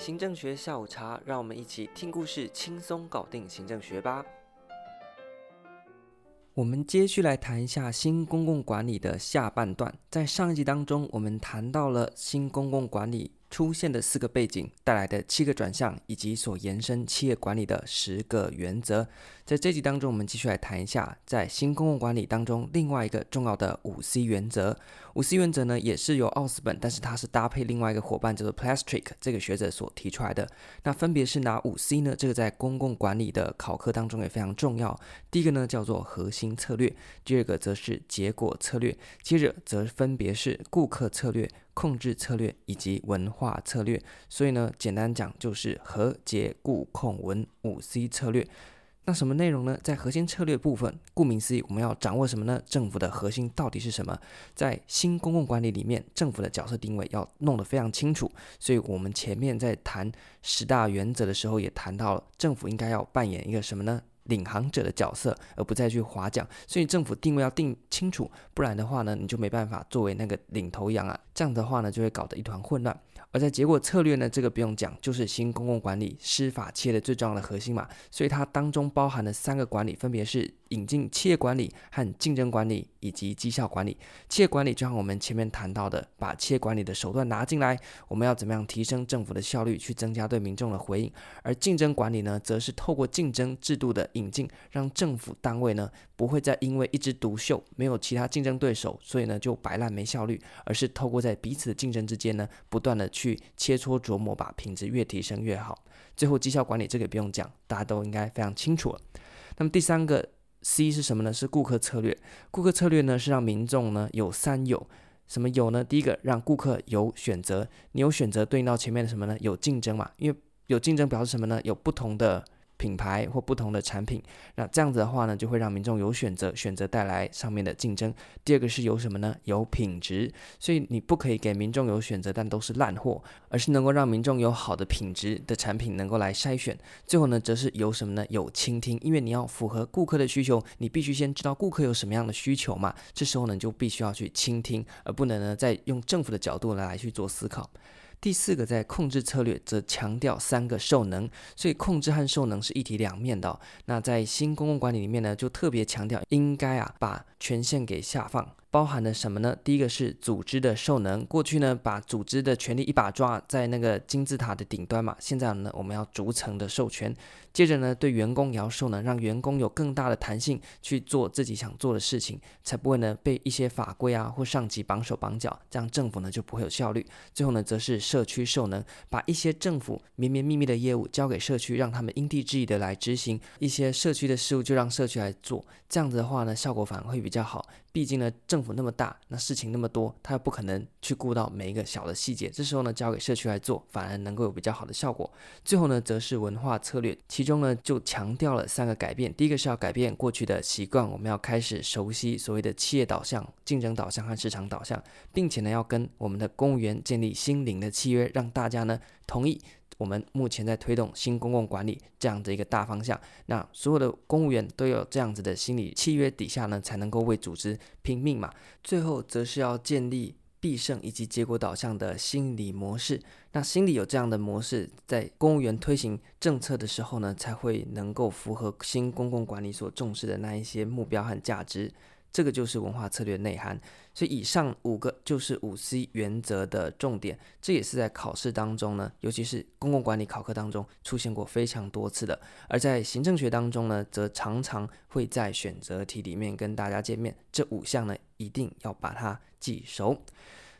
行政学下午茶，让我们一起听故事，轻松搞定行政学吧。我们接续来谈一下新公共管理的下半段。在上一集当中，我们谈到了新公共管理。出现的四个背景带来的七个转向，以及所延伸企业管理的十个原则，在这集当中，我们继续来谈一下，在新公共管理当中另外一个重要的五 C 原则。五 C 原则呢，也是由奥斯本，但是它是搭配另外一个伙伴叫做 Plastic 这个学者所提出来的。那分别是哪五 C 呢？这个在公共管理的考科当中也非常重要。第一个呢叫做核心策略，第二个则是结果策略，接着则分别是顾客策略。控制策略以及文化策略，所以呢，简单讲就是核、结、顾、控、文五 C 策略。那什么内容呢？在核心策略部分，顾名思义，我们要掌握什么呢？政府的核心到底是什么？在新公共管理里面，政府的角色定位要弄得非常清楚。所以我们前面在谈十大原则的时候，也谈到了政府应该要扮演一个什么呢？领航者的角色，而不再去划桨，所以政府定位要定清楚，不然的话呢，你就没办法作为那个领头羊啊，这样的话呢，就会搞得一团混乱。而在结果策略呢，这个不用讲，就是新公共管理施法切的最重要的核心嘛，所以它当中包含的三个管理，分别是引进企业管理和竞争管理以及绩效管理。企业管理就像我们前面谈到的，把企业管理的手段拿进来，我们要怎么样提升政府的效率，去增加对民众的回应。而竞争管理呢，则是透过竞争制度的引进，让政府单位呢不会再因为一枝独秀，没有其他竞争对手，所以呢就摆烂没效率，而是透过在彼此的竞争之间呢，不断的。去切磋琢磨，把品质越提升越好。最后，绩效管理这个也不用讲，大家都应该非常清楚了。那么第三个 C 是什么呢？是顾客策略。顾客策略呢，是让民众呢有三有。什么有呢？第一个，让顾客有选择。你有选择，对应到前面的什么呢？有竞争嘛？因为有竞争表示什么呢？有不同的。品牌或不同的产品，那这样子的话呢，就会让民众有选择，选择带来上面的竞争。第二个是有什么呢？有品质，所以你不可以给民众有选择，但都是烂货，而是能够让民众有好的品质的产品能够来筛选。最后呢，则是有什么呢？有倾听，因为你要符合顾客的需求，你必须先知道顾客有什么样的需求嘛。这时候呢，就必须要去倾听，而不能呢再用政府的角度来来去做思考。第四个，在控制策略则强调三个受能，所以控制和受能是一体两面的哦。那在新公共管理里面呢，就特别强调应该啊把权限给下放。包含了什么呢？第一个是组织的受能，过去呢把组织的权力一把抓在那个金字塔的顶端嘛，现在呢我们要逐层的授权，接着呢对员工也要受能，让员工有更大的弹性去做自己想做的事情，才不会呢被一些法规啊或上级绑手绑脚，这样政府呢就不会有效率。最后呢则是社区受能，把一些政府绵绵密密的业务交给社区，让他们因地制宜的来执行一些社区的事务，就让社区来做，这样子的话呢效果反而会比较好。毕竟呢，政府那么大，那事情那么多，他又不可能去顾到每一个小的细节。这时候呢，交给社区来做，反而能够有比较好的效果。最后呢，则是文化策略，其中呢就强调了三个改变。第一个是要改变过去的习惯，我们要开始熟悉所谓的企业导向、竞争导向和市场导向，并且呢，要跟我们的公务员建立心灵的契约，让大家呢同意。我们目前在推动新公共管理这样的一个大方向，那所有的公务员都有这样子的心理契约底下呢，才能够为组织拼命嘛。最后则是要建立必胜以及结果导向的心理模式。那心里有这样的模式，在公务员推行政策的时候呢，才会能够符合新公共管理所重视的那一些目标和价值。这个就是文化策略内涵，所以以上五个就是五 C 原则的重点，这也是在考试当中呢，尤其是公共管理考科当中出现过非常多次的。而在行政学当中呢，则常常会在选择题里面跟大家见面。这五项呢，一定要把它记熟。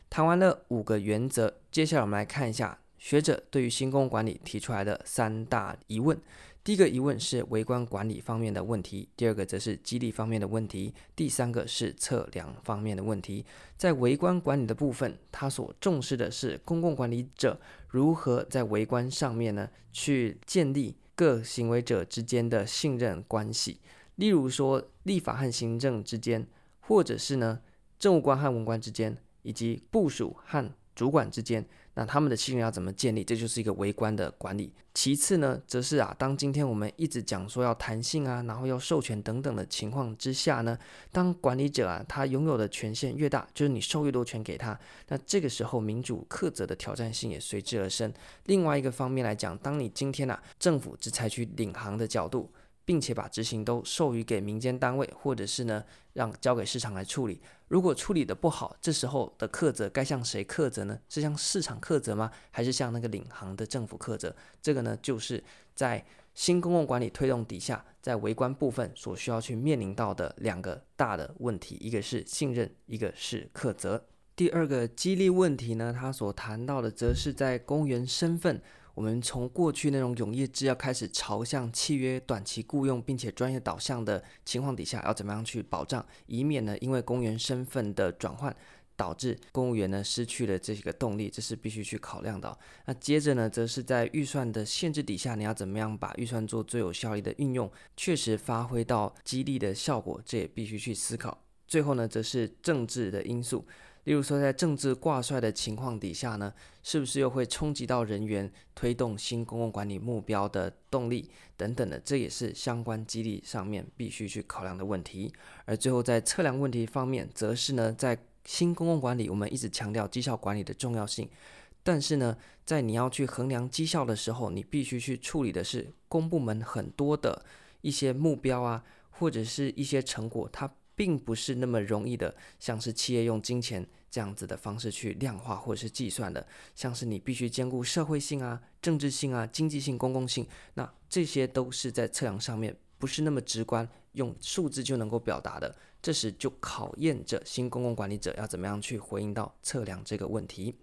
谈完了五个原则，接下来我们来看一下学者对于新公共管理提出来的三大疑问。第一个疑问是微观管理方面的问题，第二个则是激励方面的问题，第三个是测量方面的问题。在微观管理的部分，他所重视的是公共管理者如何在微观上面呢，去建立各行为者之间的信任关系。例如说，立法和行政之间，或者是呢，政务官和文官之间，以及部属和主管之间，那他们的信任要怎么建立？这就是一个微观的管理。其次呢，则是啊，当今天我们一直讲说要弹性啊，然后要授权等等的情况之下呢，当管理者啊，他拥有的权限越大，就是你授越多权给他，那这个时候民主课责的挑战性也随之而生。另外一个方面来讲，当你今天啊，政府只采取领航的角度。并且把执行都授予给民间单位，或者是呢，让交给市场来处理。如果处理得不好，这时候的课责该向谁课责呢？是向市场课责吗？还是向那个领航的政府课责？这个呢，就是在新公共管理推动底下，在微观部分所需要去面临到的两个大的问题，一个是信任，一个是课责。第二个激励问题呢，他所谈到的则是在公务员身份。我们从过去那种永业制要开始朝向契约、短期雇佣，并且专业导向的情况底下，要怎么样去保障，以免呢，因为公务员身份的转换，导致公务员呢失去了这个动力，这是必须去考量的。那接着呢，则是在预算的限制底下，你要怎么样把预算做最有效率的运用，确实发挥到激励的效果，这也必须去思考。最后呢，则是政治的因素。例如说，在政治挂帅的情况底下呢，是不是又会冲击到人员推动新公共管理目标的动力等等的？这也是相关激励上面必须去考量的问题。而最后在测量问题方面，则是呢，在新公共管理，我们一直强调绩效管理的重要性，但是呢，在你要去衡量绩效的时候，你必须去处理的是公部门很多的一些目标啊，或者是一些成果，它。并不是那么容易的，像是企业用金钱这样子的方式去量化或者是计算的，像是你必须兼顾社会性啊、政治性啊、经济性、公共性，那这些都是在测量上面不是那么直观，用数字就能够表达的。这时就考验着新公共管理者要怎么样去回应到测量这个问题。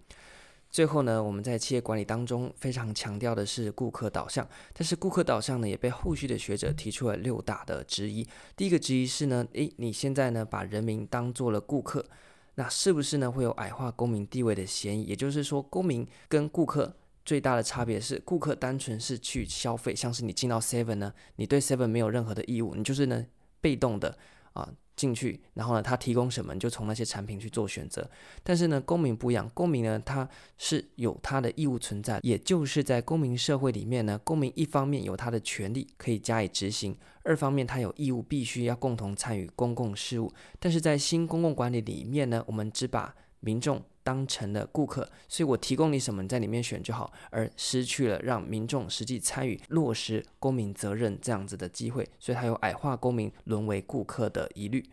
最后呢，我们在企业管理当中非常强调的是顾客导向，但是顾客导向呢也被后续的学者提出了六大的质疑。第一个质疑是呢，诶，你现在呢把人民当做了顾客，那是不是呢会有矮化公民地位的嫌疑？也就是说，公民跟顾客最大的差别是，顾客单纯是去消费，像是你进到 Seven 呢，你对 Seven 没有任何的义务，你就是呢被动的啊。进去，然后呢，他提供什么，你就从那些产品去做选择。但是呢，公民不一样，公民呢，他是有他的义务存在，也就是在公民社会里面呢，公民一方面有他的权利可以加以执行，二方面他有义务必须要共同参与公共事务。但是在新公共管理里面呢，我们只把民众当成了顾客，所以我提供你什么，你在里面选就好，而失去了让民众实际参与落实公民责任这样子的机会，所以它有矮化公民沦为顾客的疑虑。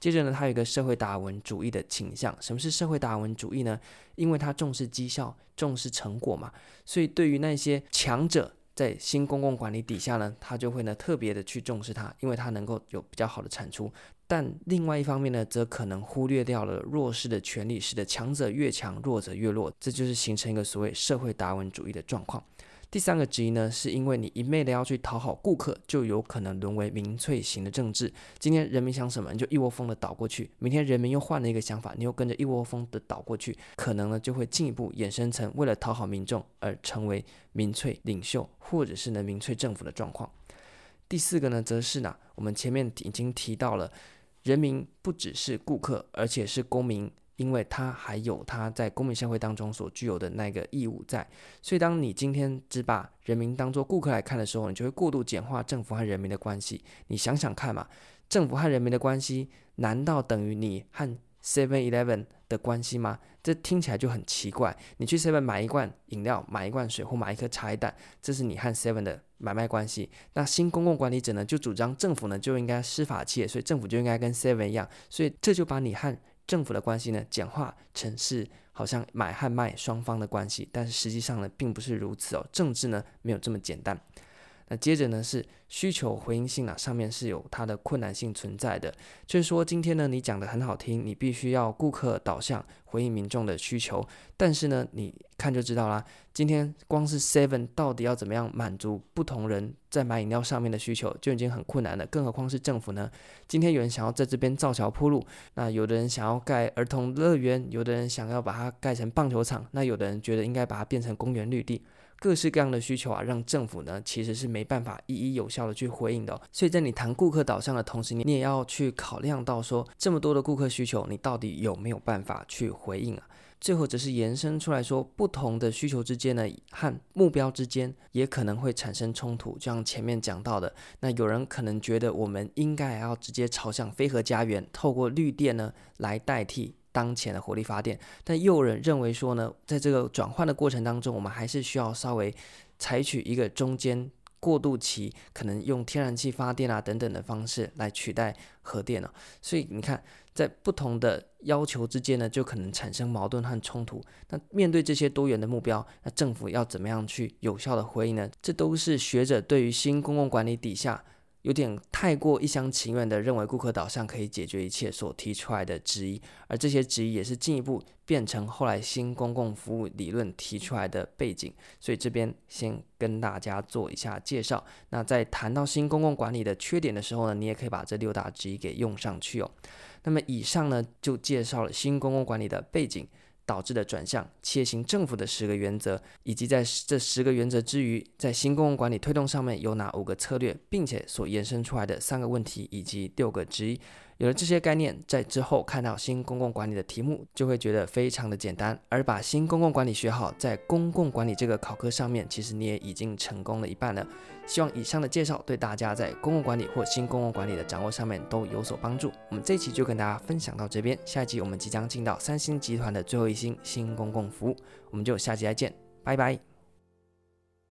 接着呢，它有一个社会达尔文主义的倾向。什么是社会达尔文主义呢？因为它重视绩效、重视成果嘛，所以对于那些强者。在新公共管理底下呢，他就会呢特别的去重视它，因为它能够有比较好的产出。但另外一方面呢，则可能忽略掉了弱势的权利，使得强者越强，弱者越弱，这就是形成一个所谓社会达尔文主义的状况。第三个质疑呢，是因为你一昧的要去讨好顾客，就有可能沦为民粹型的政治。今天人民想什么，你就一窝蜂的倒过去；明天人民又换了一个想法，你又跟着一窝蜂的倒过去，可能呢就会进一步衍生成为了讨好民众而成为民粹领袖，或者是呢民粹政府的状况。第四个呢，则是呢我们前面已经提到了，人民不只是顾客，而且是公民。因为他还有他在公民社会当中所具有的那个义务在，所以当你今天只把人民当做顾客来看的时候，你就会过度简化政府和人民的关系。你想想看嘛，政府和人民的关系难道等于你和 Seven Eleven 的关系吗？这听起来就很奇怪。你去 Seven 买一罐饮料、买一罐水或买一颗茶叶蛋，这是你和 Seven 的买卖关系。那新公共管理者呢，就主张政府呢就应该司法企业，所以政府就应该跟 Seven 一样，所以这就把你和政府的关系呢，简化成是好像买和卖双方的关系，但是实际上呢，并不是如此哦。政治呢，没有这么简单。那接着呢，是需求回应性啊，上面是有它的困难性存在的。就是说，今天呢，你讲的很好听，你必须要顾客导向，回应民众的需求。但是呢，你看就知道啦，今天光是 Seven 到底要怎么样满足不同人在买饮料上面的需求，就已经很困难了。更何况是政府呢？今天有人想要在这边造桥铺路，那有的人想要盖儿童乐园，有的人想要把它盖成棒球场，那有的人觉得应该把它变成公园绿地。各式各样的需求啊，让政府呢其实是没办法一一有效的去回应的。所以在你谈顾客导向的同时，你你也要去考量到说，这么多的顾客需求，你到底有没有办法去回应啊？最后则是延伸出来说，不同的需求之间呢，和目标之间也可能会产生冲突。就像前面讲到的，那有人可能觉得我们应该要直接朝向非核家园，透过绿电呢来代替当前的火力发电，但又有人认为说呢，在这个转换的过程当中，我们还是需要稍微采取一个中间。过渡期可能用天然气发电啊等等的方式来取代核电了，所以你看，在不同的要求之间呢，就可能产生矛盾和冲突。那面对这些多元的目标，那政府要怎么样去有效的回应呢？这都是学者对于新公共管理底下。有点太过一厢情愿的认为顾客导向可以解决一切所提出来的质疑，而这些质疑也是进一步变成后来新公共服务理论提出来的背景。所以这边先跟大家做一下介绍。那在谈到新公共管理的缺点的时候呢，你也可以把这六大质疑给用上去哦。那么以上呢就介绍了新公共管理的背景。导致的转向，企业型政府的十个原则，以及在这十个原则之余，在新公共管理推动上面有哪五个策略，并且所延伸出来的三个问题以及六个之一。有了这些概念，在之后看到新公共管理的题目，就会觉得非常的简单。而把新公共管理学好，在公共管理这个考科上面，其实你也已经成功了一半了。希望以上的介绍对大家在公共管理或新公共管理的掌握上面都有所帮助。我们这期就跟大家分享到这边，下一集我们即将进到三星集团的最后一星新公共服务，我们就下期再见，拜拜。